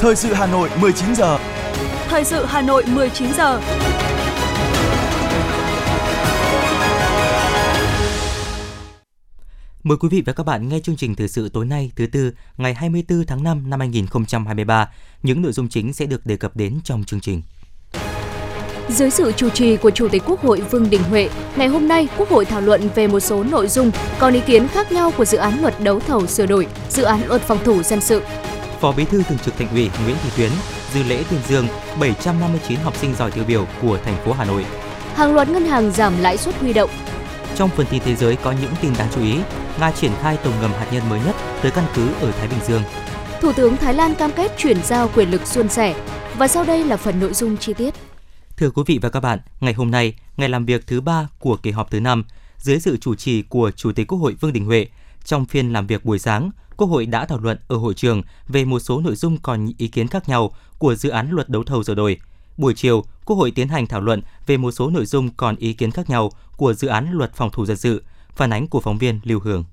Thời sự Hà Nội 19 giờ. Thời sự Hà Nội 19 giờ. Mời quý vị và các bạn nghe chương trình thời sự tối nay thứ tư ngày 24 tháng 5 năm 2023. Những nội dung chính sẽ được đề cập đến trong chương trình. Dưới sự chủ trì của Chủ tịch Quốc hội Vương Đình Huệ, ngày hôm nay Quốc hội thảo luận về một số nội dung còn ý kiến khác nhau của dự án luật đấu thầu sửa đổi, dự án luật phòng thủ dân sự. Phó Bí thư Thường trực Thành ủy Nguyễn Thị Tuyến dự lễ tuyên dương 759 học sinh giỏi tiêu biểu của thành phố Hà Nội. Hàng loạt ngân hàng giảm lãi suất huy động. Trong phần tin thế giới có những tin đáng chú ý, Nga triển khai tàu ngầm hạt nhân mới nhất tới căn cứ ở Thái Bình Dương. Thủ tướng Thái Lan cam kết chuyển giao quyền lực suôn sẻ. Và sau đây là phần nội dung chi tiết. Thưa quý vị và các bạn, ngày hôm nay, ngày làm việc thứ ba của kỳ họp thứ năm, dưới sự chủ trì của Chủ tịch Quốc hội Vương Đình Huệ, trong phiên làm việc buổi sáng, Quốc hội đã thảo luận ở hội trường về một số nội dung còn ý kiến khác nhau của dự án luật đấu thầu sửa đổi. Buổi chiều, Quốc hội tiến hành thảo luận về một số nội dung còn ý kiến khác nhau của dự án luật phòng thủ dân sự. Phản ánh của phóng viên Lưu Hương.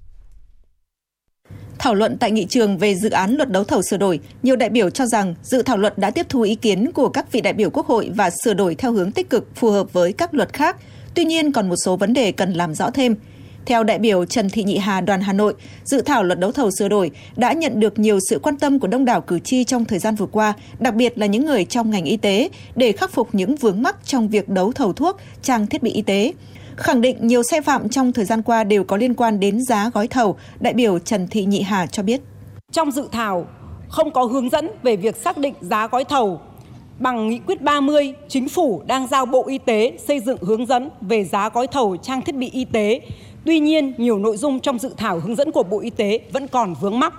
Thảo luận tại nghị trường về dự án luật đấu thầu sửa đổi, nhiều đại biểu cho rằng dự thảo luật đã tiếp thu ý kiến của các vị đại biểu Quốc hội và sửa đổi theo hướng tích cực phù hợp với các luật khác. Tuy nhiên còn một số vấn đề cần làm rõ thêm. Theo đại biểu Trần Thị Nhị Hà đoàn Hà Nội, dự thảo luật đấu thầu sửa đổi đã nhận được nhiều sự quan tâm của đông đảo cử tri trong thời gian vừa qua, đặc biệt là những người trong ngành y tế để khắc phục những vướng mắc trong việc đấu thầu thuốc, trang thiết bị y tế. Khẳng định nhiều sai phạm trong thời gian qua đều có liên quan đến giá gói thầu, đại biểu Trần Thị Nhị Hà cho biết. Trong dự thảo không có hướng dẫn về việc xác định giá gói thầu. Bằng nghị quyết 30, chính phủ đang giao Bộ Y tế xây dựng hướng dẫn về giá gói thầu trang thiết bị y tế. Tuy nhiên, nhiều nội dung trong dự thảo hướng dẫn của Bộ Y tế vẫn còn vướng mắc.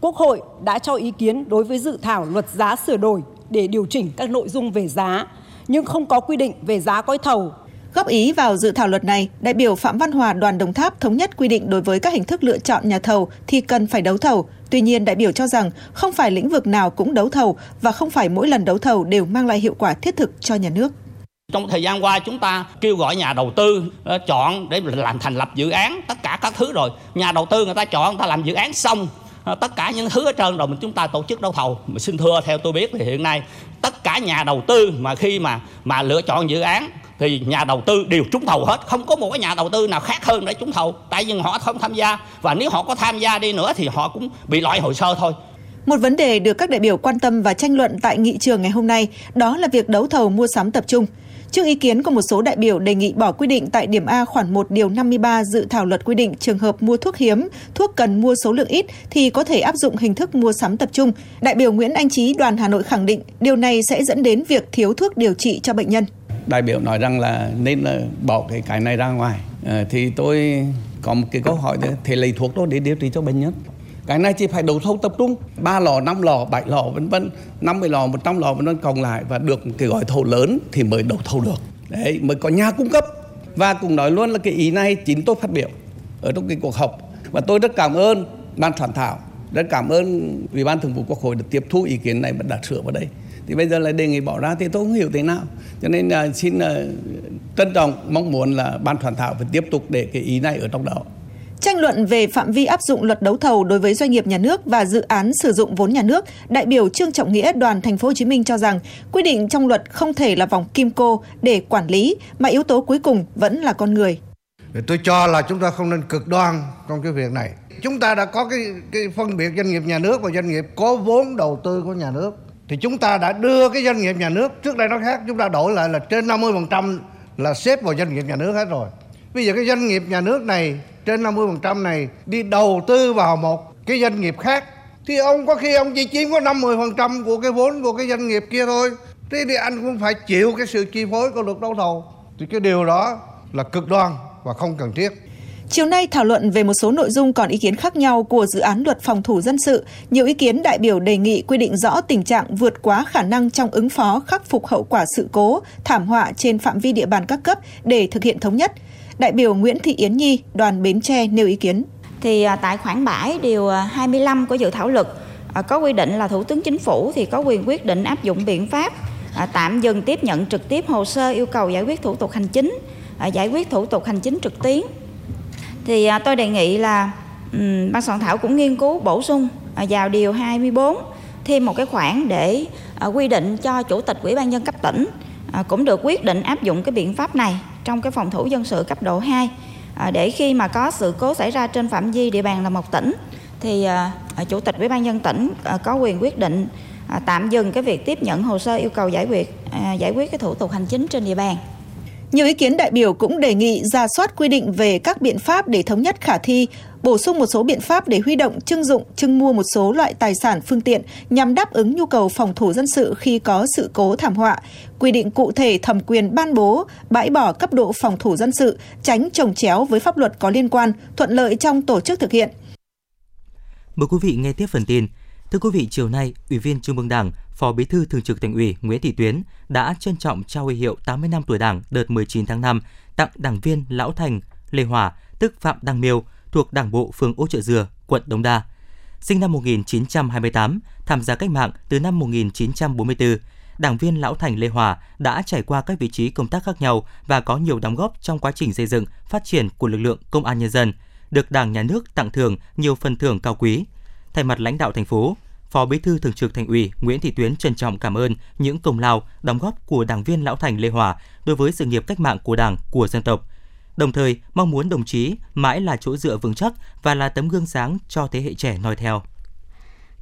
Quốc hội đã cho ý kiến đối với dự thảo luật giá sửa đổi để điều chỉnh các nội dung về giá, nhưng không có quy định về giá gói thầu Góp ý vào dự thảo luật này, đại biểu Phạm Văn Hòa đoàn Đồng Tháp thống nhất quy định đối với các hình thức lựa chọn nhà thầu thì cần phải đấu thầu. Tuy nhiên, đại biểu cho rằng không phải lĩnh vực nào cũng đấu thầu và không phải mỗi lần đấu thầu đều mang lại hiệu quả thiết thực cho nhà nước. Trong thời gian qua chúng ta kêu gọi nhà đầu tư ờ, chọn để làm thành lập dự án, tất cả các thứ rồi. Nhà đầu tư người ta chọn, người ta làm dự án xong ờ, tất cả những thứ ở trơn rồi mình chúng ta tổ chức đấu thầu. Mà xin thưa, theo tôi biết thì hiện nay tất cả nhà đầu tư mà khi mà mà lựa chọn dự án thì nhà đầu tư đều trúng thầu hết không có một cái nhà đầu tư nào khác hơn để trúng thầu tại vì họ không tham gia và nếu họ có tham gia đi nữa thì họ cũng bị loại hồ sơ thôi một vấn đề được các đại biểu quan tâm và tranh luận tại nghị trường ngày hôm nay đó là việc đấu thầu mua sắm tập trung. Trước ý kiến của một số đại biểu đề nghị bỏ quy định tại điểm A khoản 1 điều 53 dự thảo luật quy định trường hợp mua thuốc hiếm, thuốc cần mua số lượng ít thì có thể áp dụng hình thức mua sắm tập trung. Đại biểu Nguyễn Anh Trí đoàn Hà Nội khẳng định điều này sẽ dẫn đến việc thiếu thuốc điều trị cho bệnh nhân đại biểu nói rằng là nên là bỏ cái cái này ra ngoài à, thì tôi có một cái câu hỏi nữa thì lấy thuốc đó để điều trị cho bệnh nhân cái này chỉ phải đấu thầu tập trung. Ba lò năm lò bảy lò vân vân. Năm mươi lò một trăm lò vân vân. Còn lại và được một cái gói thầu lớn thì mới đấu thầu được. Đấy mới có nhà cung cấp. Và cũng nói luôn là cái ý này chính tôi phát biểu ở trong cái cuộc họp. Và tôi rất cảm ơn ban soạn thảo rất cảm ơn ủy ban thường vụ quốc hội đã tiếp thu ý kiến này và đã sửa vào đây. Thì bây giờ lại đề nghị bỏ ra thì tôi không hiểu thế nào. Cho nên uh, xin uh, trân trọng mong muốn là ban soạn thảo phải tiếp tục để cái ý này ở trong đó. Tranh luận về phạm vi áp dụng luật đấu thầu đối với doanh nghiệp nhà nước và dự án sử dụng vốn nhà nước, đại biểu Trương Trọng Nghĩa đoàn Thành phố Hồ Chí Minh cho rằng quy định trong luật không thể là vòng kim cô để quản lý mà yếu tố cuối cùng vẫn là con người. Tôi cho là chúng ta không nên cực đoan trong cái việc này. Chúng ta đã có cái cái phân biệt doanh nghiệp nhà nước và doanh nghiệp có vốn đầu tư của nhà nước thì chúng ta đã đưa cái doanh nghiệp nhà nước trước đây nó khác chúng ta đổi lại là trên 50% là xếp vào doanh nghiệp nhà nước hết rồi bây giờ cái doanh nghiệp nhà nước này trên 50% này đi đầu tư vào một cái doanh nghiệp khác. Thì ông có khi ông chỉ chiếm có 50% của cái vốn của cái doanh nghiệp kia thôi. Thế thì anh cũng phải chịu cái sự chi phối của luật đấu thầu. Thì cái điều đó là cực đoan và không cần thiết. Chiều nay thảo luận về một số nội dung còn ý kiến khác nhau của dự án luật phòng thủ dân sự, nhiều ý kiến đại biểu đề nghị quy định rõ tình trạng vượt quá khả năng trong ứng phó khắc phục hậu quả sự cố, thảm họa trên phạm vi địa bàn các cấp để thực hiện thống nhất. Đại biểu Nguyễn Thị Yến Nhi, đoàn Bến Tre nêu ý kiến. Thì à, tại khoản 7 điều à, 25 của dự thảo luật à, có quy định là Thủ tướng Chính phủ thì có quyền quyết định áp dụng biện pháp tạm dừng tiếp nhận trực tiếp hồ sơ yêu cầu giải quyết thủ tục hành chính, giải quyết thủ tục hành chính trực tuyến thì tôi đề nghị là ban soạn thảo cũng nghiên cứu bổ sung vào điều 24 thêm một cái khoản để quy định cho chủ tịch ủy ban nhân cấp tỉnh cũng được quyết định áp dụng cái biện pháp này trong cái phòng thủ dân sự cấp độ 2 à, để khi mà có sự cố xảy ra trên phạm vi địa bàn là một tỉnh, thì à, à, chủ tịch ủy ban dân tỉnh có quyền quyết định tạm dừng cái việc tiếp nhận hồ sơ yêu cầu giải quyết giải quyết cái thủ tục hành chính trên địa bàn. Nhiều ý kiến đại biểu cũng đề nghị ra soát quy định về các biện pháp để thống nhất khả thi, bổ sung một số biện pháp để huy động trưng dụng, trưng mua một số loại tài sản phương tiện nhằm đáp ứng nhu cầu phòng thủ dân sự khi có sự cố thảm họa, quy định cụ thể thẩm quyền ban bố, bãi bỏ cấp độ phòng thủ dân sự, tránh trồng chéo với pháp luật có liên quan, thuận lợi trong tổ chức thực hiện. Mời quý vị nghe tiếp phần tin. Thưa quý vị, chiều nay, Ủy viên Trung ương Đảng, Phó Bí thư Thường trực Thành ủy Nguyễn Thị Tuyến đã trân trọng trao huy hiệu 80 năm tuổi Đảng đợt 19 tháng 5 tặng đảng viên Lão Thành Lê Hòa, tức Phạm Đăng Miêu, thuộc Đảng bộ phường Ô Trợ Dừa, quận Đống Đa. Sinh năm 1928, tham gia cách mạng từ năm 1944, đảng viên Lão Thành Lê Hòa đã trải qua các vị trí công tác khác nhau và có nhiều đóng góp trong quá trình xây dựng, phát triển của lực lượng công an nhân dân, được Đảng nhà nước tặng thưởng nhiều phần thưởng cao quý. Thay mặt lãnh đạo thành phố, Phó Bí thư Thường trực Thành ủy Nguyễn Thị Tuyến trân trọng cảm ơn những công lao, đóng góp của đảng viên Lão Thành Lê Hòa đối với sự nghiệp cách mạng của Đảng, của dân tộc. Đồng thời, mong muốn đồng chí mãi là chỗ dựa vững chắc và là tấm gương sáng cho thế hệ trẻ noi theo.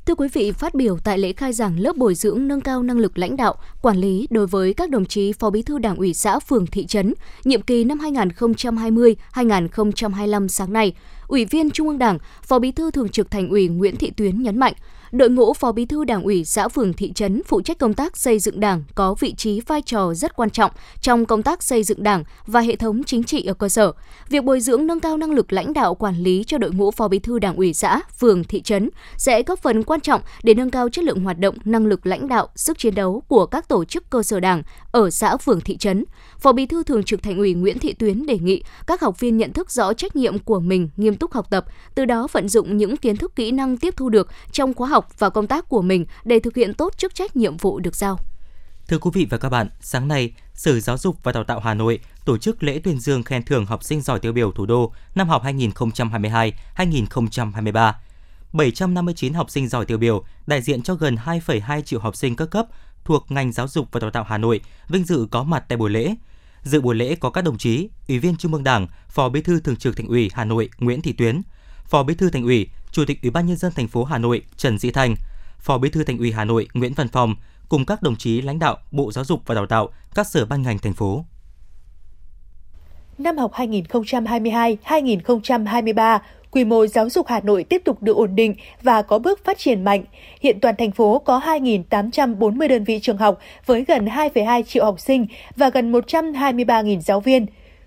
Thưa quý vị, phát biểu tại lễ khai giảng lớp bồi dưỡng nâng cao năng lực lãnh đạo, quản lý đối với các đồng chí Phó Bí thư Đảng ủy xã phường thị trấn, nhiệm kỳ năm 2020-2025 sáng nay, Ủy viên Trung ương Đảng, Phó Bí thư Thường trực Thành ủy Nguyễn Thị Tuyến nhấn mạnh, đội ngũ Phó Bí thư Đảng ủy xã phường thị trấn phụ trách công tác xây dựng Đảng có vị trí vai trò rất quan trọng trong công tác xây dựng Đảng và hệ thống chính trị ở cơ sở. Việc bồi dưỡng nâng cao năng lực lãnh đạo quản lý cho đội ngũ Phó Bí thư Đảng ủy xã, phường, thị trấn sẽ góp phần quan trọng để nâng cao chất lượng hoạt động, năng lực lãnh đạo, sức chiến đấu của các tổ chức cơ sở Đảng ở xã, phường, thị trấn. Phó Bí thư Thường trực Thành ủy Nguyễn Thị Tuyến đề nghị các học viên nhận thức rõ trách nhiệm của mình, nghiêm túc học tập, từ đó vận dụng những kiến thức kỹ năng tiếp thu được trong khóa học và công tác của mình để thực hiện tốt chức trách nhiệm vụ được giao. Thưa quý vị và các bạn, sáng nay, Sở Giáo dục và Đào tạo Hà Nội tổ chức lễ tuyên dương khen thưởng học sinh giỏi tiêu biểu thủ đô năm học 2022-2023. 759 học sinh giỏi tiêu biểu, đại diện cho gần 2,2 triệu học sinh các cấp thuộc ngành giáo dục và đào tạo Hà Nội vinh dự có mặt tại buổi lễ. Dự buổi lễ có các đồng chí Ủy viên Trung ương Đảng, Phó Bí thư Thường trực Thành ủy Hà Nội Nguyễn Thị Tuyến, Phó Bí thư Thành ủy, Chủ tịch Ủy ban nhân dân thành phố Hà Nội Trần Sĩ Thành, Phó Bí thư Thành ủy Hà Nội Nguyễn Văn Phòng cùng các đồng chí lãnh đạo Bộ Giáo dục và Đào tạo, các sở ban ngành thành phố. Năm học 2022-2023, quy mô giáo dục Hà Nội tiếp tục được ổn định và có bước phát triển mạnh. Hiện toàn thành phố có 2.840 đơn vị trường học với gần 2,2 triệu học sinh và gần 123.000 giáo viên.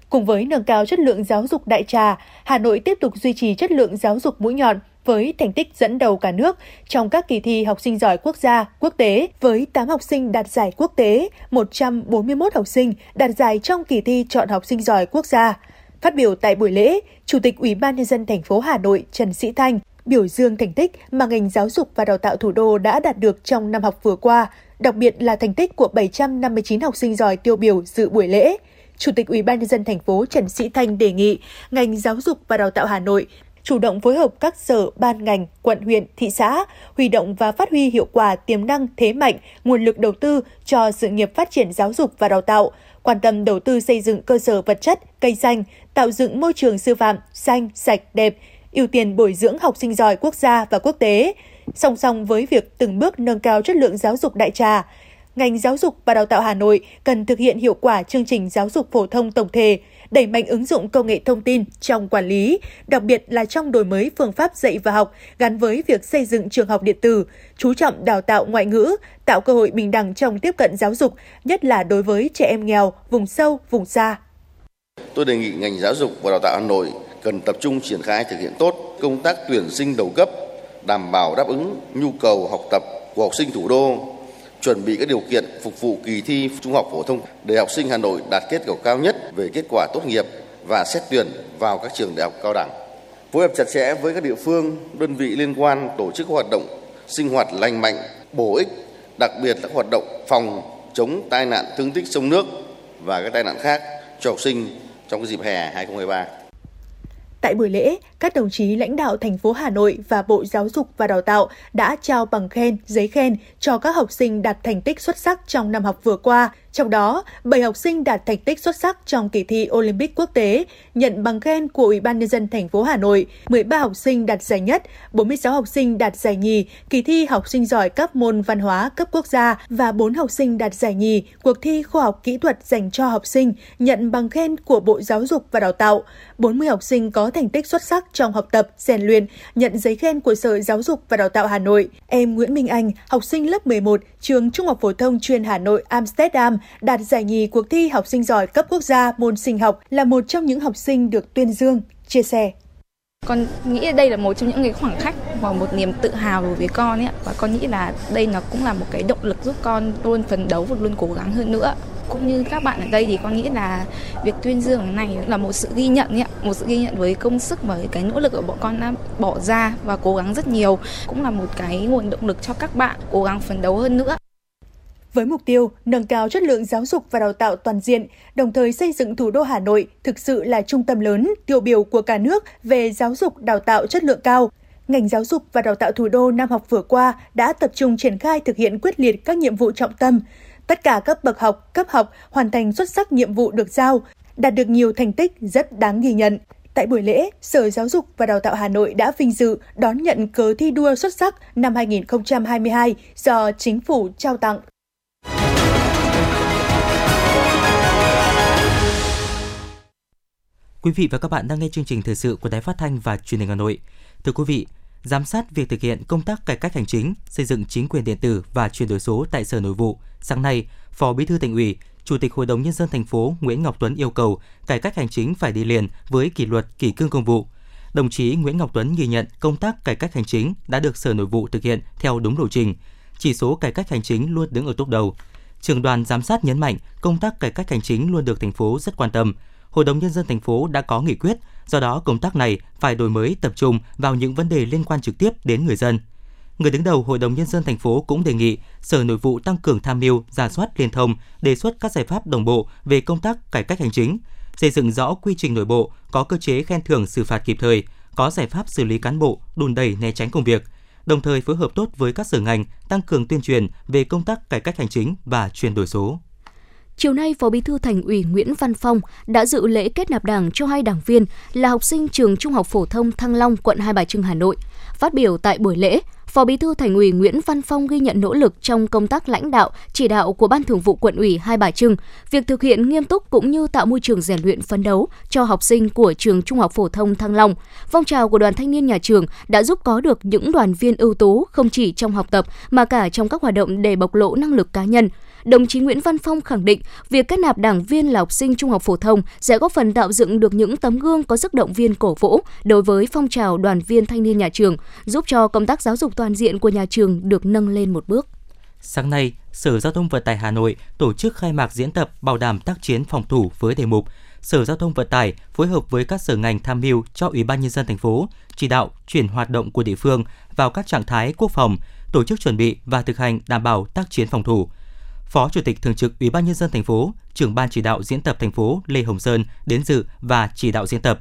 Cùng với nâng cao chất lượng giáo dục đại trà, Hà Nội tiếp tục duy trì chất lượng giáo dục mũi nhọn với thành tích dẫn đầu cả nước trong các kỳ thi học sinh giỏi quốc gia, quốc tế với 8 học sinh đạt giải quốc tế, 141 học sinh đạt giải trong kỳ thi chọn học sinh giỏi quốc gia. Phát biểu tại buổi lễ, Chủ tịch Ủy ban nhân dân thành phố Hà Nội Trần Sĩ Thanh biểu dương thành tích mà ngành giáo dục và đào tạo thủ đô đã đạt được trong năm học vừa qua, đặc biệt là thành tích của 759 học sinh giỏi tiêu biểu dự buổi lễ. Chủ tịch Ủy ban nhân dân thành phố Trần Sĩ Thanh đề nghị ngành giáo dục và đào tạo Hà Nội chủ động phối hợp các sở, ban ngành, quận, huyện, thị xã, huy động và phát huy hiệu quả tiềm năng, thế mạnh, nguồn lực đầu tư cho sự nghiệp phát triển giáo dục và đào tạo, quan tâm đầu tư xây dựng cơ sở vật chất, cây xanh, tạo dựng môi trường sư phạm xanh, sạch, đẹp, ưu tiên bồi dưỡng học sinh giỏi quốc gia và quốc tế. Song song với việc từng bước nâng cao chất lượng giáo dục đại trà, ngành giáo dục và đào tạo Hà Nội cần thực hiện hiệu quả chương trình giáo dục phổ thông tổng thể, đẩy mạnh ứng dụng công nghệ thông tin trong quản lý, đặc biệt là trong đổi mới phương pháp dạy và học gắn với việc xây dựng trường học điện tử, chú trọng đào tạo ngoại ngữ, tạo cơ hội bình đẳng trong tiếp cận giáo dục, nhất là đối với trẻ em nghèo, vùng sâu, vùng xa. Tôi đề nghị ngành giáo dục và đào tạo Hà Nội cần tập trung triển khai thực hiện tốt công tác tuyển sinh đầu cấp, đảm bảo đáp ứng nhu cầu học tập của học sinh thủ đô chuẩn bị các điều kiện phục vụ kỳ thi trung học phổ thông để học sinh Hà Nội đạt kết quả cao nhất về kết quả tốt nghiệp và xét tuyển vào các trường đại học cao đẳng. Phối hợp chặt chẽ với các địa phương, đơn vị liên quan tổ chức hoạt động sinh hoạt lành mạnh, bổ ích, đặc biệt là hoạt động phòng chống tai nạn thương tích sông nước và các tai nạn khác cho học sinh trong dịp hè 2023. Tại buổi lễ, các đồng chí lãnh đạo thành phố Hà Nội và Bộ Giáo dục và Đào tạo đã trao bằng khen, giấy khen cho các học sinh đạt thành tích xuất sắc trong năm học vừa qua. Trong đó, 7 học sinh đạt thành tích xuất sắc trong kỳ thi Olympic quốc tế, nhận bằng khen của Ủy ban nhân dân thành phố Hà Nội, 13 học sinh đạt giải nhất, 46 học sinh đạt giải nhì, kỳ thi học sinh giỏi các môn văn hóa cấp quốc gia và 4 học sinh đạt giải nhì, cuộc thi khoa học kỹ thuật dành cho học sinh, nhận bằng khen của Bộ Giáo dục và Đào tạo. 40 học sinh có thành tích xuất sắc trong học tập, rèn luyện, nhận giấy khen của Sở Giáo dục và Đào tạo Hà Nội. Em Nguyễn Minh Anh, học sinh lớp 11, trường Trung học phổ thông chuyên Hà Nội Amsterdam, đạt giải nhì cuộc thi học sinh giỏi cấp quốc gia môn sinh học là một trong những học sinh được tuyên dương, chia sẻ. Con nghĩ đây là một trong những cái khoảng khắc và một niềm tự hào đối với con ấy và con nghĩ là đây nó cũng là một cái động lực giúp con luôn phấn đấu và luôn cố gắng hơn nữa cũng như các bạn ở đây thì con nghĩ là việc tuyên dương này là một sự ghi nhận ấy, một sự ghi nhận với công sức và cái nỗ lực của bọn con đã bỏ ra và cố gắng rất nhiều cũng là một cái nguồn động lực cho các bạn cố gắng phấn đấu hơn nữa với mục tiêu nâng cao chất lượng giáo dục và đào tạo toàn diện, đồng thời xây dựng thủ đô Hà Nội thực sự là trung tâm lớn, tiêu biểu của cả nước về giáo dục đào tạo chất lượng cao. Ngành giáo dục và đào tạo thủ đô năm học vừa qua đã tập trung triển khai thực hiện quyết liệt các nhiệm vụ trọng tâm. Tất cả các bậc học, cấp học hoàn thành xuất sắc nhiệm vụ được giao, đạt được nhiều thành tích rất đáng ghi nhận. Tại buổi lễ, Sở Giáo dục và Đào tạo Hà Nội đã vinh dự đón nhận cớ thi đua xuất sắc năm 2022 do chính phủ trao tặng. Quý vị và các bạn đang nghe chương trình thời sự của Đài Phát thanh và Truyền hình Hà Nội. Thưa quý vị, giám sát việc thực hiện công tác cải cách hành chính, xây dựng chính quyền điện tử và chuyển đổi số tại Sở Nội vụ. Sáng nay, Phó Bí thư Thành ủy, Chủ tịch Hội đồng nhân dân thành phố Nguyễn Ngọc Tuấn yêu cầu cải cách hành chính phải đi liền với kỷ luật kỷ cương công vụ. Đồng chí Nguyễn Ngọc Tuấn ghi nhận công tác cải cách hành chính đã được Sở Nội vụ thực hiện theo đúng lộ trình. Chỉ số cải cách hành chính luôn đứng ở top đầu. Trường đoàn giám sát nhấn mạnh công tác cải cách hành chính luôn được thành phố rất quan tâm. Hội đồng nhân dân thành phố đã có nghị quyết, do đó công tác này phải đổi mới tập trung vào những vấn đề liên quan trực tiếp đến người dân. Người đứng đầu Hội đồng nhân dân thành phố cũng đề nghị Sở Nội vụ tăng cường tham mưu, giả soát liên thông, đề xuất các giải pháp đồng bộ về công tác cải cách hành chính, xây dựng rõ quy trình nội bộ, có cơ chế khen thưởng xử phạt kịp thời, có giải pháp xử lý cán bộ đùn đẩy né tránh công việc, đồng thời phối hợp tốt với các sở ngành tăng cường tuyên truyền về công tác cải cách hành chính và chuyển đổi số. Chiều nay, Phó Bí thư Thành ủy Nguyễn Văn Phong đã dự lễ kết nạp đảng cho hai đảng viên là học sinh trường Trung học phổ thông Thăng Long, quận Hai Bà Trưng, Hà Nội. Phát biểu tại buổi lễ, Phó Bí thư Thành ủy Nguyễn Văn Phong ghi nhận nỗ lực trong công tác lãnh đạo, chỉ đạo của Ban Thường vụ Quận ủy Hai Bà Trưng, việc thực hiện nghiêm túc cũng như tạo môi trường rèn luyện phấn đấu cho học sinh của trường Trung học phổ thông Thăng Long. Phong trào của đoàn thanh niên nhà trường đã giúp có được những đoàn viên ưu tú không chỉ trong học tập mà cả trong các hoạt động để bộc lộ năng lực cá nhân, đồng chí Nguyễn Văn Phong khẳng định việc kết nạp đảng viên là học sinh trung học phổ thông sẽ góp phần tạo dựng được những tấm gương có sức động viên cổ vũ đối với phong trào đoàn viên thanh niên nhà trường, giúp cho công tác giáo dục toàn diện của nhà trường được nâng lên một bước. Sáng nay, Sở Giao thông Vận tải Hà Nội tổ chức khai mạc diễn tập bảo đảm tác chiến phòng thủ với đề mục Sở Giao thông Vận tải phối hợp với các sở ngành tham mưu cho Ủy ban nhân dân thành phố chỉ đạo chuyển hoạt động của địa phương vào các trạng thái quốc phòng, tổ chức chuẩn bị và thực hành đảm bảo tác chiến phòng thủ. Phó Chủ tịch Thường trực Ủy ban nhân dân thành phố, trưởng ban chỉ đạo diễn tập thành phố Lê Hồng Sơn đến dự và chỉ đạo diễn tập.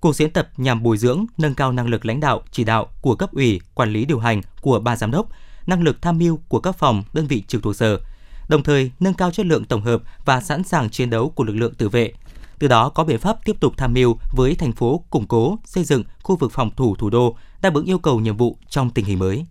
Cuộc diễn tập nhằm bồi dưỡng, nâng cao năng lực lãnh đạo, chỉ đạo của cấp ủy, quản lý điều hành của ba giám đốc, năng lực tham mưu của các phòng, đơn vị trực thuộc sở, đồng thời nâng cao chất lượng tổng hợp và sẵn sàng chiến đấu của lực lượng tự vệ. Từ đó có biện pháp tiếp tục tham mưu với thành phố củng cố, xây dựng khu vực phòng thủ thủ đô đáp ứng yêu cầu nhiệm vụ trong tình hình mới.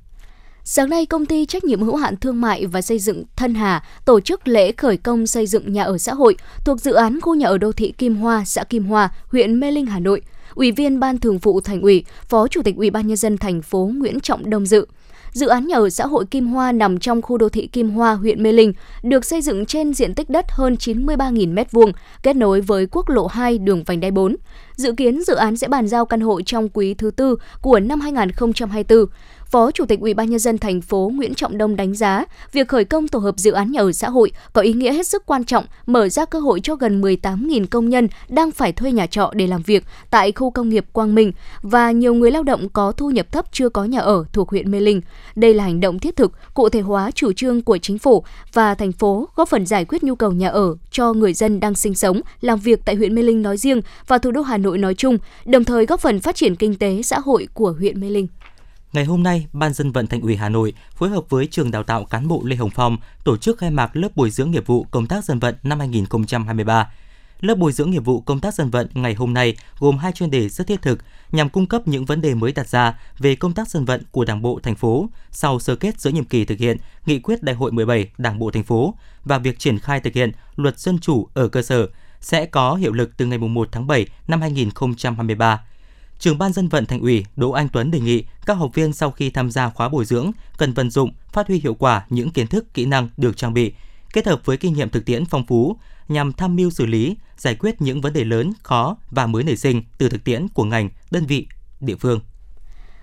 Sáng nay, công ty trách nhiệm hữu hạn thương mại và xây dựng Thân Hà tổ chức lễ khởi công xây dựng nhà ở xã hội thuộc dự án khu nhà ở đô thị Kim Hoa, xã Kim Hoa, huyện Mê Linh, Hà Nội. Ủy viên Ban Thường vụ Thành ủy, Phó Chủ tịch Ủy ban nhân dân thành phố Nguyễn Trọng Đông dự. Dự án nhà ở xã hội Kim Hoa nằm trong khu đô thị Kim Hoa, huyện Mê Linh, được xây dựng trên diện tích đất hơn 93.000 m2, kết nối với quốc lộ 2 đường vành đai 4. Dự kiến dự án sẽ bàn giao căn hộ trong quý thứ tư của năm 2024. Phó Chủ tịch Ủy ban nhân dân thành phố Nguyễn Trọng Đông đánh giá, việc khởi công tổ hợp dự án nhà ở xã hội có ý nghĩa hết sức quan trọng, mở ra cơ hội cho gần 18.000 công nhân đang phải thuê nhà trọ để làm việc tại khu công nghiệp Quang Minh và nhiều người lao động có thu nhập thấp chưa có nhà ở thuộc huyện Mê Linh. Đây là hành động thiết thực, cụ thể hóa chủ trương của chính phủ và thành phố góp phần giải quyết nhu cầu nhà ở cho người dân đang sinh sống, làm việc tại huyện Mê Linh nói riêng và thủ đô Hà Nội Nội nói chung, đồng thời góp phần phát triển kinh tế xã hội của huyện Mê Linh. Ngày hôm nay, Ban dân vận Thành ủy Hà Nội phối hợp với trường đào tạo cán bộ Lê Hồng Phong tổ chức khai mạc lớp bồi dưỡng nghiệp vụ công tác dân vận năm 2023. Lớp bồi dưỡng nghiệp vụ công tác dân vận ngày hôm nay gồm hai chuyên đề rất thiết thực nhằm cung cấp những vấn đề mới đặt ra về công tác dân vận của Đảng bộ thành phố sau sơ kết giữa nhiệm kỳ thực hiện nghị quyết Đại hội 17 Đảng bộ thành phố và việc triển khai thực hiện luật dân chủ ở cơ sở sẽ có hiệu lực từ ngày 1 tháng 7 năm 2023. Trưởng ban dân vận thành ủy Đỗ Anh Tuấn đề nghị các học viên sau khi tham gia khóa bồi dưỡng cần vận dụng, phát huy hiệu quả những kiến thức, kỹ năng được trang bị, kết hợp với kinh nghiệm thực tiễn phong phú nhằm tham mưu xử lý, giải quyết những vấn đề lớn, khó và mới nảy sinh từ thực tiễn của ngành, đơn vị, địa phương.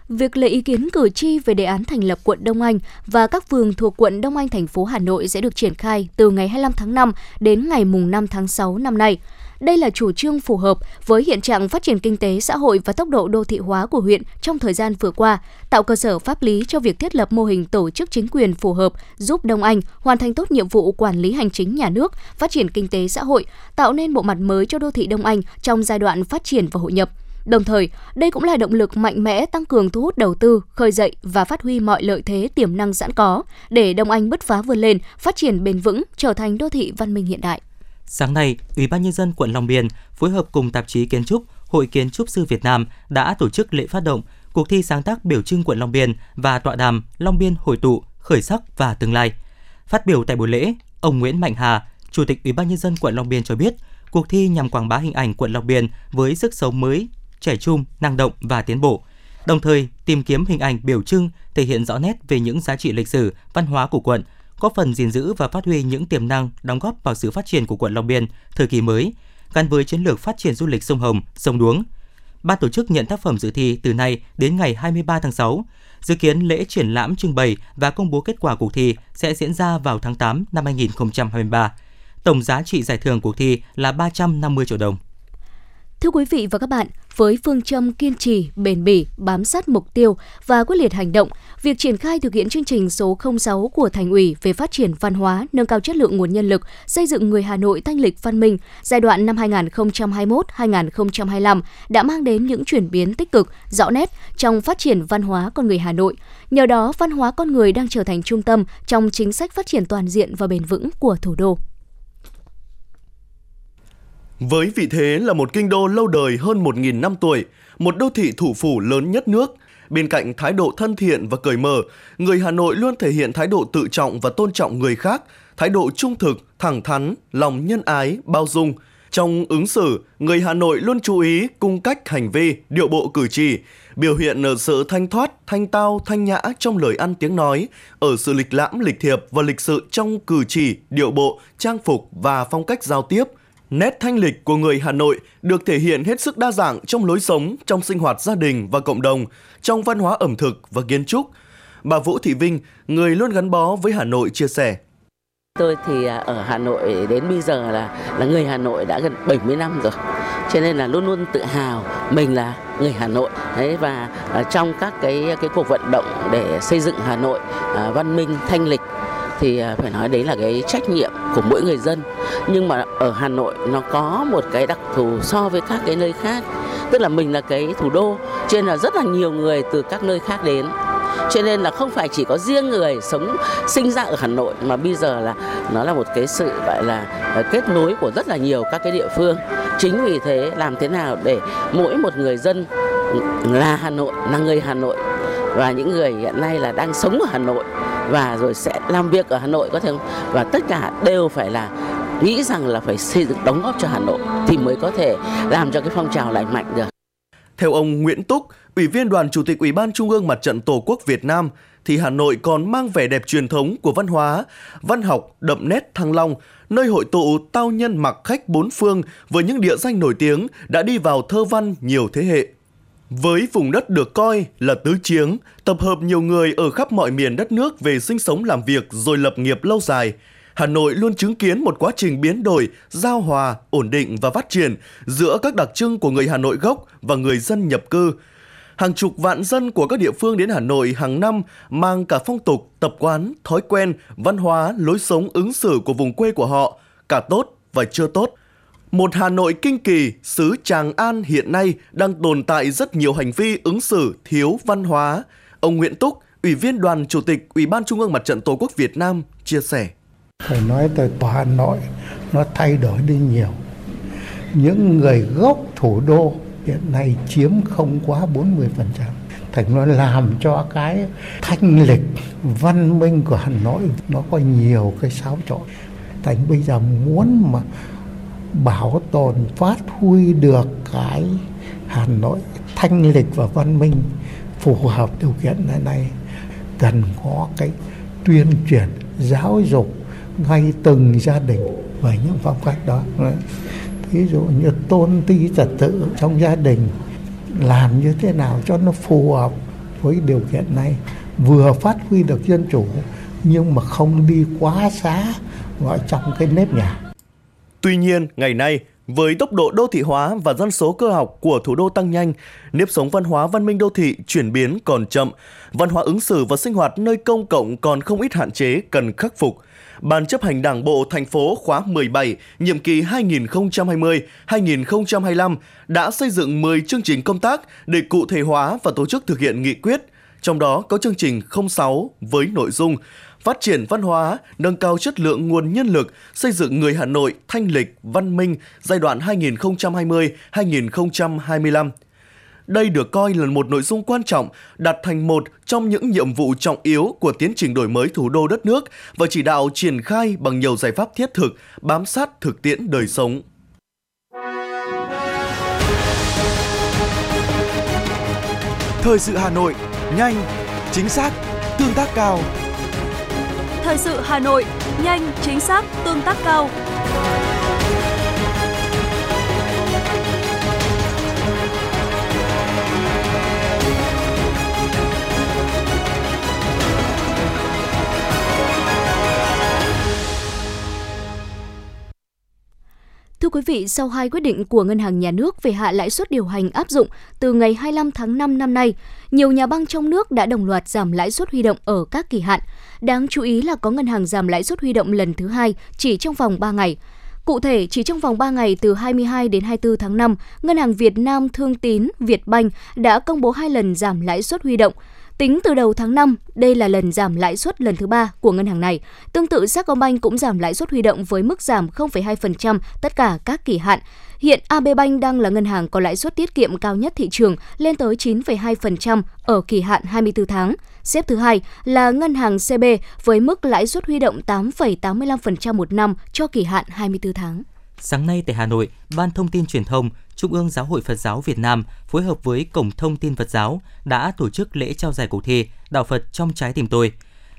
Việc lấy ý kiến cử tri về đề án thành lập quận Đông Anh và các phường thuộc quận Đông Anh thành phố Hà Nội sẽ được triển khai từ ngày 25 tháng 5 đến ngày mùng 5 tháng 6 năm nay. Đây là chủ trương phù hợp với hiện trạng phát triển kinh tế xã hội và tốc độ đô thị hóa của huyện trong thời gian vừa qua, tạo cơ sở pháp lý cho việc thiết lập mô hình tổ chức chính quyền phù hợp, giúp Đông Anh hoàn thành tốt nhiệm vụ quản lý hành chính nhà nước, phát triển kinh tế xã hội, tạo nên bộ mặt mới cho đô thị Đông Anh trong giai đoạn phát triển và hội nhập. Đồng thời, đây cũng là động lực mạnh mẽ tăng cường thu hút đầu tư, khơi dậy và phát huy mọi lợi thế tiềm năng sẵn có để Đông Anh bứt phá vươn lên, phát triển bền vững, trở thành đô thị văn minh hiện đại. Sáng nay, Ủy ban nhân dân quận Long Biên phối hợp cùng tạp chí Kiến trúc, Hội Kiến trúc sư Việt Nam đã tổ chức lễ phát động cuộc thi sáng tác biểu trưng quận Long Biên và tọa đàm Long Biên hội tụ, khởi sắc và tương lai. Phát biểu tại buổi lễ, ông Nguyễn Mạnh Hà, Chủ tịch Ủy ban nhân dân quận Long Biên cho biết, cuộc thi nhằm quảng bá hình ảnh quận Long Biên với sức sống mới, trẻ trung, năng động và tiến bộ. Đồng thời, tìm kiếm hình ảnh biểu trưng thể hiện rõ nét về những giá trị lịch sử, văn hóa của quận, góp phần gìn giữ và phát huy những tiềm năng đóng góp vào sự phát triển của quận Long Biên thời kỳ mới, gắn với chiến lược phát triển du lịch sông Hồng, sông Đuống. Ban tổ chức nhận tác phẩm dự thi từ nay đến ngày 23 tháng 6. Dự kiến lễ triển lãm trưng bày và công bố kết quả cuộc thi sẽ diễn ra vào tháng 8 năm 2023. Tổng giá trị giải thưởng cuộc thi là 350 triệu đồng. Thưa quý vị và các bạn, với phương châm kiên trì, bền bỉ, bám sát mục tiêu và quyết liệt hành động, việc triển khai thực hiện chương trình số 06 của Thành ủy về phát triển văn hóa, nâng cao chất lượng nguồn nhân lực, xây dựng người Hà Nội thanh lịch văn minh giai đoạn năm 2021-2025 đã mang đến những chuyển biến tích cực, rõ nét trong phát triển văn hóa con người Hà Nội. Nhờ đó, văn hóa con người đang trở thành trung tâm trong chính sách phát triển toàn diện và bền vững của thủ đô. Với vị thế là một kinh đô lâu đời hơn 1.000 năm tuổi, một đô thị thủ phủ lớn nhất nước, bên cạnh thái độ thân thiện và cởi mở, người Hà Nội luôn thể hiện thái độ tự trọng và tôn trọng người khác, thái độ trung thực, thẳng thắn, lòng nhân ái, bao dung. Trong ứng xử, người Hà Nội luôn chú ý cung cách hành vi, điệu bộ cử chỉ, biểu hiện ở sự thanh thoát, thanh tao, thanh nhã trong lời ăn tiếng nói, ở sự lịch lãm, lịch thiệp và lịch sự trong cử chỉ, điệu bộ, trang phục và phong cách giao tiếp – Nét thanh lịch của người Hà Nội được thể hiện hết sức đa dạng trong lối sống, trong sinh hoạt gia đình và cộng đồng, trong văn hóa ẩm thực và kiến trúc. Bà Vũ Thị Vinh, người luôn gắn bó với Hà Nội chia sẻ. Tôi thì à, ở Hà Nội đến bây giờ là là người Hà Nội đã gần 70 năm rồi. Cho nên là luôn luôn tự hào mình là người Hà Nội. Đấy và à, trong các cái cái cuộc vận động để xây dựng Hà Nội à, văn minh thanh lịch thì à, phải nói đấy là cái trách nhiệm của mỗi người dân. Nhưng mà ở Hà Nội nó có một cái đặc thù so với các cái nơi khác, tức là mình là cái thủ đô, cho nên là rất là nhiều người từ các nơi khác đến. Cho nên là không phải chỉ có riêng người sống, sinh ra ở Hà Nội mà bây giờ là nó là một cái sự gọi là à, kết nối của rất là nhiều các cái địa phương. Chính vì thế làm thế nào để mỗi một người dân là Hà Nội, là người Hà Nội và những người hiện nay là đang sống ở Hà Nội và rồi sẽ làm việc ở Hà Nội có thể không? Và tất cả đều phải là nghĩ rằng là phải xây dựng đóng góp cho Hà Nội thì mới có thể làm cho cái phong trào lành mạnh được. Theo ông Nguyễn Túc, Ủy viên Đoàn Chủ tịch Ủy ban Trung ương Mặt trận Tổ quốc Việt Nam, thì Hà Nội còn mang vẻ đẹp truyền thống của văn hóa, văn học đậm nét Thăng Long, nơi hội tụ tao nhân mặc khách bốn phương với những địa danh nổi tiếng đã đi vào thơ văn nhiều thế hệ. Với vùng đất được coi là tứ chiếng, tập hợp nhiều người ở khắp mọi miền đất nước về sinh sống làm việc rồi lập nghiệp lâu dài, Hà Nội luôn chứng kiến một quá trình biến đổi, giao hòa, ổn định và phát triển giữa các đặc trưng của người Hà Nội gốc và người dân nhập cư. Hàng chục vạn dân của các địa phương đến Hà Nội hàng năm mang cả phong tục, tập quán, thói quen, văn hóa, lối sống ứng xử của vùng quê của họ, cả tốt và chưa tốt – một Hà Nội kinh kỳ, xứ Tràng An hiện nay đang tồn tại rất nhiều hành vi ứng xử thiếu văn hóa. Ông Nguyễn Túc, Ủy viên Đoàn Chủ tịch Ủy ban Trung ương Mặt trận Tổ quốc Việt Nam chia sẻ. Phải nói tới Hà Nội nó thay đổi đi nhiều. Những người gốc thủ đô hiện nay chiếm không quá 40%. Thành nó làm cho cái thanh lịch văn minh của Hà Nội nó có nhiều cái xáo trộn. Thành bây giờ muốn mà bảo tồn phát huy được cái Hà Nội thanh lịch và văn minh phù hợp điều kiện này này, cần có cái tuyên truyền, giáo dục ngay từng gia đình về những phong cách đó. Ví dụ như tôn ti trật tự trong gia đình, làm như thế nào cho nó phù hợp với điều kiện này, vừa phát huy được dân chủ nhưng mà không đi quá xá gọi trong cái nếp nhà. Tuy nhiên, ngày nay, với tốc độ đô thị hóa và dân số cơ học của thủ đô tăng nhanh, nếp sống văn hóa văn minh đô thị chuyển biến còn chậm, văn hóa ứng xử và sinh hoạt nơi công cộng còn không ít hạn chế cần khắc phục. Ban chấp hành Đảng bộ thành phố khóa 17, nhiệm kỳ 2020-2025 đã xây dựng 10 chương trình công tác để cụ thể hóa và tổ chức thực hiện nghị quyết, trong đó có chương trình 06 với nội dung phát triển văn hóa, nâng cao chất lượng nguồn nhân lực, xây dựng người Hà Nội thanh lịch, văn minh giai đoạn 2020-2025. Đây được coi là một nội dung quan trọng, đặt thành một trong những nhiệm vụ trọng yếu của tiến trình đổi mới thủ đô đất nước và chỉ đạo triển khai bằng nhiều giải pháp thiết thực, bám sát thực tiễn đời sống. Thời sự Hà Nội, nhanh, chính xác, tương tác cao. Thời sự Hà Nội, nhanh, chính xác, tương tác cao. Thưa quý vị, sau hai quyết định của Ngân hàng Nhà nước về hạ lãi suất điều hành áp dụng từ ngày 25 tháng 5 năm nay, nhiều nhà băng trong nước đã đồng loạt giảm lãi suất huy động ở các kỳ hạn. Đáng chú ý là có ngân hàng giảm lãi suất huy động lần thứ hai chỉ trong vòng 3 ngày. Cụ thể, chỉ trong vòng 3 ngày từ 22 đến 24 tháng 5, Ngân hàng Việt Nam Thương Tín Vietbank đã công bố hai lần giảm lãi suất huy động. Tính từ đầu tháng 5, đây là lần giảm lãi suất lần thứ ba của ngân hàng này. Tương tự, Sacombank cũng giảm lãi suất huy động với mức giảm 0,2% tất cả các kỳ hạn. Hiện AB Bank đang là ngân hàng có lãi suất tiết kiệm cao nhất thị trường lên tới 9,2% ở kỳ hạn 24 tháng. Xếp thứ hai là ngân hàng CB với mức lãi suất huy động 8,85% một năm cho kỳ hạn 24 tháng. Sáng nay tại Hà Nội, Ban Thông tin Truyền thông, Trung ương Giáo hội Phật giáo Việt Nam phối hợp với Cổng Thông tin Phật giáo đã tổ chức lễ trao giải cuộc thi Đạo Phật trong trái tim tôi.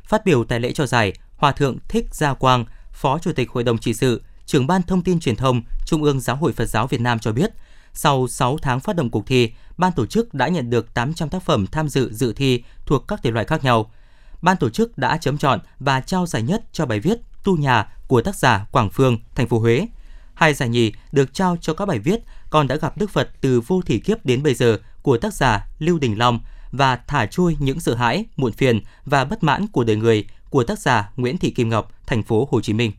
Phát biểu tại lễ trao giải, Hòa thượng Thích Gia Quang, Phó Chủ tịch Hội đồng trị sự, trưởng Ban Thông tin Truyền thông, Trung ương Giáo hội Phật giáo Việt Nam cho biết, sau 6 tháng phát động cuộc thi, ban tổ chức đã nhận được 800 tác phẩm tham dự dự thi thuộc các thể loại khác nhau. Ban tổ chức đã chấm chọn và trao giải nhất cho bài viết Tu nhà của tác giả Quảng Phương, thành phố Huế. Hai giải nhì được trao cho các bài viết Con đã gặp Đức Phật từ vô thỉ kiếp đến bây giờ của tác giả Lưu Đình Long và Thả trôi những sợ hãi, muộn phiền và bất mãn của đời người của tác giả Nguyễn Thị Kim Ngọc, thành phố Hồ Chí Minh.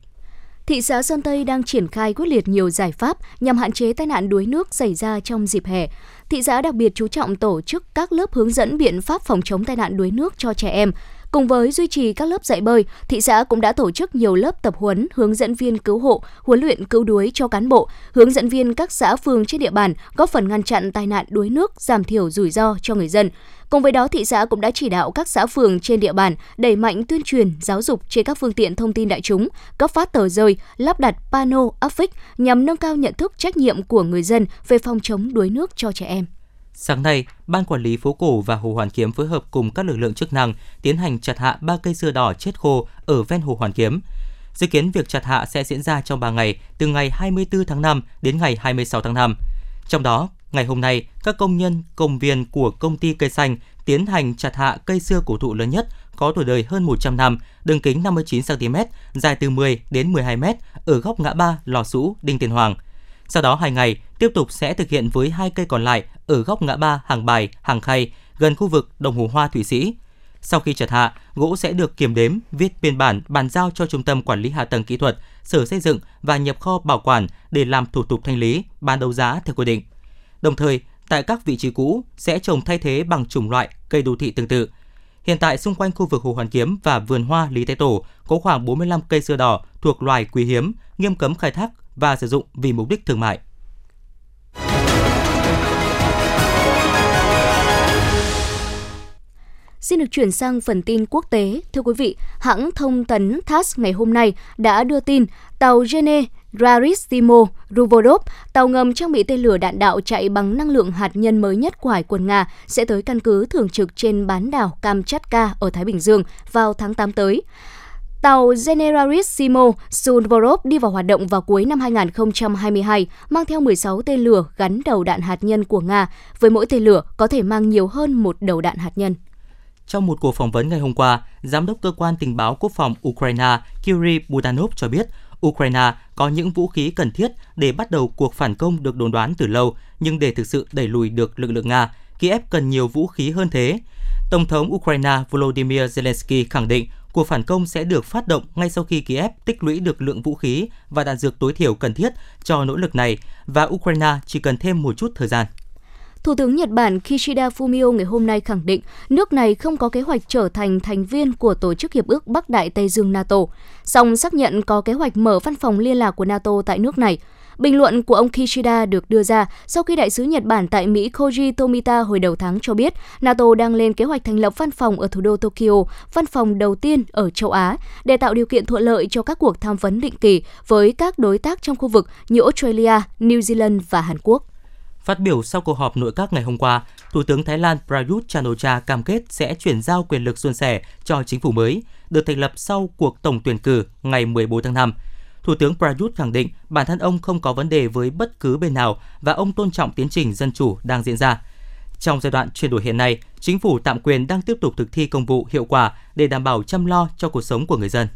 Thị xã Sơn Tây đang triển khai quyết liệt nhiều giải pháp nhằm hạn chế tai nạn đuối nước xảy ra trong dịp hè. Thị xã đặc biệt chú trọng tổ chức các lớp hướng dẫn biện pháp phòng chống tai nạn đuối nước cho trẻ em, Cùng với duy trì các lớp dạy bơi, thị xã cũng đã tổ chức nhiều lớp tập huấn hướng dẫn viên cứu hộ, huấn luyện cứu đuối cho cán bộ, hướng dẫn viên các xã phường trên địa bàn, góp phần ngăn chặn tai nạn đuối nước, giảm thiểu rủi ro cho người dân. Cùng với đó, thị xã cũng đã chỉ đạo các xã phường trên địa bàn đẩy mạnh tuyên truyền, giáo dục trên các phương tiện thông tin đại chúng, cấp phát tờ rơi, lắp đặt pano áp phích nhằm nâng cao nhận thức trách nhiệm của người dân về phòng chống đuối nước cho trẻ em. Sáng nay, Ban Quản lý phố cổ và Hồ Hoàn Kiếm phối hợp cùng các lực lượng chức năng tiến hành chặt hạ 3 cây dưa đỏ chết khô ở ven Hồ Hoàn Kiếm. Dự kiến việc chặt hạ sẽ diễn ra trong 3 ngày, từ ngày 24 tháng 5 đến ngày 26 tháng 5. Trong đó, ngày hôm nay, các công nhân, công viên của công ty cây xanh tiến hành chặt hạ cây xưa cổ thụ lớn nhất có tuổi đời hơn 100 năm, đường kính 59 cm, dài từ 10 đến 12 m ở góc ngã ba Lò Sũ, Đinh Tiên Hoàng. Sau đó 2 ngày, tiếp tục sẽ thực hiện với hai cây còn lại ở góc ngã ba Hàng Bài, Hàng Khay, gần khu vực Đồng Hồ Hoa Thủy Sĩ. Sau khi chặt hạ, gỗ sẽ được kiểm đếm, viết biên bản, bàn giao cho Trung tâm Quản lý Hạ tầng Kỹ thuật, Sở Xây dựng và nhập kho bảo quản để làm thủ tục thanh lý, bán đấu giá theo quy định. Đồng thời, tại các vị trí cũ sẽ trồng thay thế bằng chủng loại cây đô thị tương tự. Hiện tại xung quanh khu vực Hồ Hoàn Kiếm và vườn hoa Lý Thái Tổ có khoảng 45 cây sưa đỏ thuộc loài quý hiếm, nghiêm cấm khai thác và sử dụng vì mục đích thương mại. Xin được chuyển sang phần tin quốc tế. Thưa quý vị, hãng thông tấn TASS ngày hôm nay đã đưa tin tàu Gene Rarissimo Ruvodov, tàu ngầm trang bị tên lửa đạn đạo chạy bằng năng lượng hạt nhân mới nhất của Hải quân Nga, sẽ tới căn cứ thường trực trên bán đảo Kamchatka ở Thái Bình Dương vào tháng 8 tới. Tàu Generalissimo Suvorov đi vào hoạt động vào cuối năm 2022, mang theo 16 tên lửa gắn đầu đạn hạt nhân của Nga, với mỗi tên lửa có thể mang nhiều hơn một đầu đạn hạt nhân. Trong một cuộc phỏng vấn ngày hôm qua, Giám đốc Cơ quan Tình báo Quốc phòng Ukraine Kiri Budanov cho biết Ukraine có những vũ khí cần thiết để bắt đầu cuộc phản công được đồn đoán từ lâu, nhưng để thực sự đẩy lùi được lực lượng Nga, Kiev cần nhiều vũ khí hơn thế. Tổng thống Ukraine Volodymyr Zelensky khẳng định cuộc phản công sẽ được phát động ngay sau khi Kiev tích lũy được lượng vũ khí và đạn dược tối thiểu cần thiết cho nỗ lực này và Ukraine chỉ cần thêm một chút thời gian. Thủ tướng Nhật Bản Kishida Fumio ngày hôm nay khẳng định nước này không có kế hoạch trở thành thành viên của Tổ chức Hiệp ước Bắc Đại Tây Dương NATO, song xác nhận có kế hoạch mở văn phòng liên lạc của NATO tại nước này. Bình luận của ông Kishida được đưa ra sau khi đại sứ Nhật Bản tại Mỹ Koji Tomita hồi đầu tháng cho biết NATO đang lên kế hoạch thành lập văn phòng ở thủ đô Tokyo, văn phòng đầu tiên ở châu Á, để tạo điều kiện thuận lợi cho các cuộc tham vấn định kỳ với các đối tác trong khu vực như Australia, New Zealand và Hàn Quốc. Phát biểu sau cuộc họp nội các ngày hôm qua, Thủ tướng Thái Lan Prayut chan cam kết sẽ chuyển giao quyền lực suôn sẻ cho chính phủ mới, được thành lập sau cuộc tổng tuyển cử ngày 14 tháng 5. Thủ tướng Prayut khẳng định bản thân ông không có vấn đề với bất cứ bên nào và ông tôn trọng tiến trình dân chủ đang diễn ra. Trong giai đoạn chuyển đổi hiện nay, chính phủ tạm quyền đang tiếp tục thực thi công vụ hiệu quả để đảm bảo chăm lo cho cuộc sống của người dân.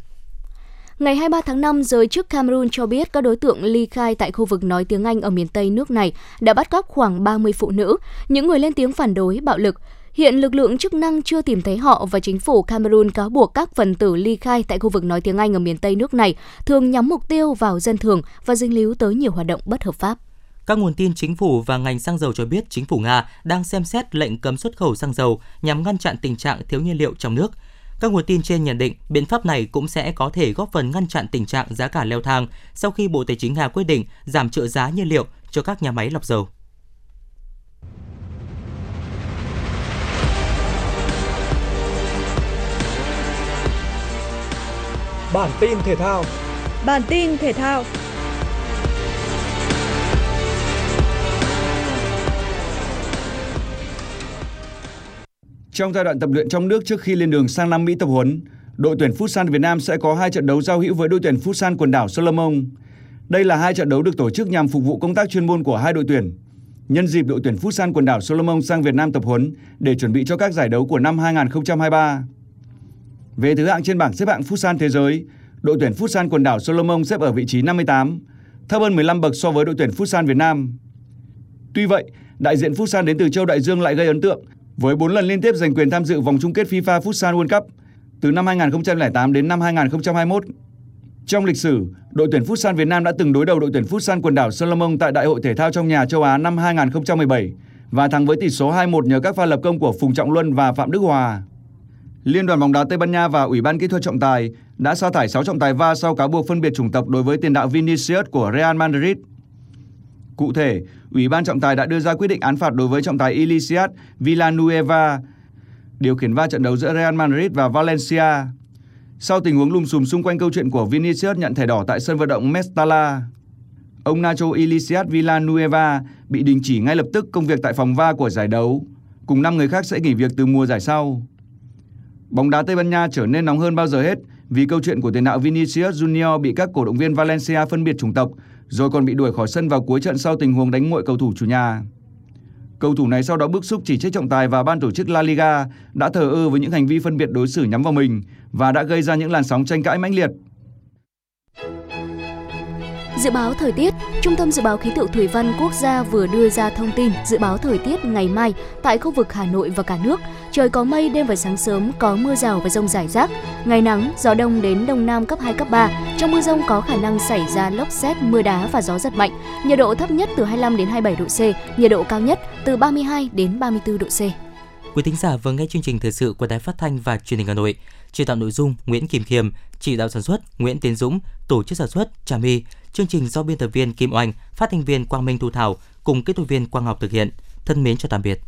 Ngày 23 tháng 5, giới chức Cameroon cho biết các đối tượng ly khai tại khu vực nói tiếng Anh ở miền Tây nước này đã bắt cóc khoảng 30 phụ nữ, những người lên tiếng phản đối bạo lực. Hiện lực lượng chức năng chưa tìm thấy họ và chính phủ Cameroon cáo buộc các phần tử ly khai tại khu vực nói tiếng Anh ở miền Tây nước này thường nhắm mục tiêu vào dân thường và dính líu tới nhiều hoạt động bất hợp pháp. Các nguồn tin chính phủ và ngành xăng dầu cho biết chính phủ Nga đang xem xét lệnh cấm xuất khẩu xăng dầu nhằm ngăn chặn tình trạng thiếu nhiên liệu trong nước. Các nguồn tin trên nhận định biện pháp này cũng sẽ có thể góp phần ngăn chặn tình trạng giá cả leo thang sau khi Bộ Tài chính Nga quyết định giảm trợ giá nhiên liệu cho các nhà máy lọc dầu. Bản tin thể thao Bản tin thể thao Trong giai đoạn tập luyện trong nước trước khi lên đường sang Nam Mỹ tập huấn, đội tuyển Futsal Việt Nam sẽ có hai trận đấu giao hữu với đội tuyển Futsal quần đảo Solomon. Đây là hai trận đấu được tổ chức nhằm phục vụ công tác chuyên môn của hai đội tuyển. Nhân dịp đội tuyển Futsal quần đảo Solomon sang Việt Nam tập huấn để chuẩn bị cho các giải đấu của năm 2023. Về thứ hạng trên bảng xếp hạng Futsal thế giới, đội tuyển Futsal quần đảo Solomon xếp ở vị trí 58, thấp hơn 15 bậc so với đội tuyển Futsal Việt Nam. Tuy vậy, đại diện Futsal đến từ châu Đại Dương lại gây ấn tượng với 4 lần liên tiếp giành quyền tham dự vòng chung kết FIFA Futsal World Cup từ năm 2008 đến năm 2021. Trong lịch sử, đội tuyển Futsal Việt Nam đã từng đối đầu đội tuyển Futsal quần đảo Solomon tại Đại hội thể thao trong nhà châu Á năm 2017 và thắng với tỷ số 2-1 nhờ các pha lập công của Phùng Trọng Luân và Phạm Đức Hòa. Liên đoàn bóng đá Tây Ban Nha và Ủy ban kỹ thuật trọng tài đã sa thải 6 trọng tài VAR sau cáo buộc phân biệt chủng tộc đối với tiền đạo Vinicius của Real Madrid. Cụ thể, Ủy ban trọng tài đã đưa ra quyết định án phạt đối với trọng tài Iliciat Villanueva, điều khiển va trận đấu giữa Real Madrid và Valencia. Sau tình huống lùm xùm xung quanh câu chuyện của Vinicius nhận thẻ đỏ tại sân vận động Mestalla, ông Nacho Iliciat Villanueva bị đình chỉ ngay lập tức công việc tại phòng va của giải đấu, cùng 5 người khác sẽ nghỉ việc từ mùa giải sau. Bóng đá Tây Ban Nha trở nên nóng hơn bao giờ hết vì câu chuyện của tiền đạo Vinicius Junior bị các cổ động viên Valencia phân biệt chủng tộc rồi còn bị đuổi khỏi sân vào cuối trận sau tình huống đánh nguội cầu thủ chủ nhà. Cầu thủ này sau đó bức xúc chỉ trích trọng tài và ban tổ chức La Liga đã thờ ơ với những hành vi phân biệt đối xử nhắm vào mình và đã gây ra những làn sóng tranh cãi mãnh liệt. Dự báo thời tiết, Trung tâm Dự báo Khí tượng Thủy văn Quốc gia vừa đưa ra thông tin dự báo thời tiết ngày mai tại khu vực Hà Nội và cả nước. Trời có mây, đêm và sáng sớm có mưa rào và rông rải rác. Ngày nắng, gió đông đến đông nam cấp 2, cấp 3. Trong mưa rông có khả năng xảy ra lốc xét, mưa đá và gió giật mạnh. Nhiệt độ thấp nhất từ 25 đến 27 độ C, nhiệt độ cao nhất từ 32 đến 34 độ C. Quý thính giả vừa nghe chương trình thời sự của Đài Phát thanh và Truyền hình Hà Nội. Chỉ đạo nội dung Nguyễn Kim Khiêm, chỉ đạo sản xuất Nguyễn Tiến Dũng, tổ chức sản xuất Trà My. Chương trình do biên tập viên Kim Oanh, phát thanh viên Quang Minh Thu Thảo cùng kỹ thuật viên Quang Ngọc thực hiện. Thân mến chào tạm biệt.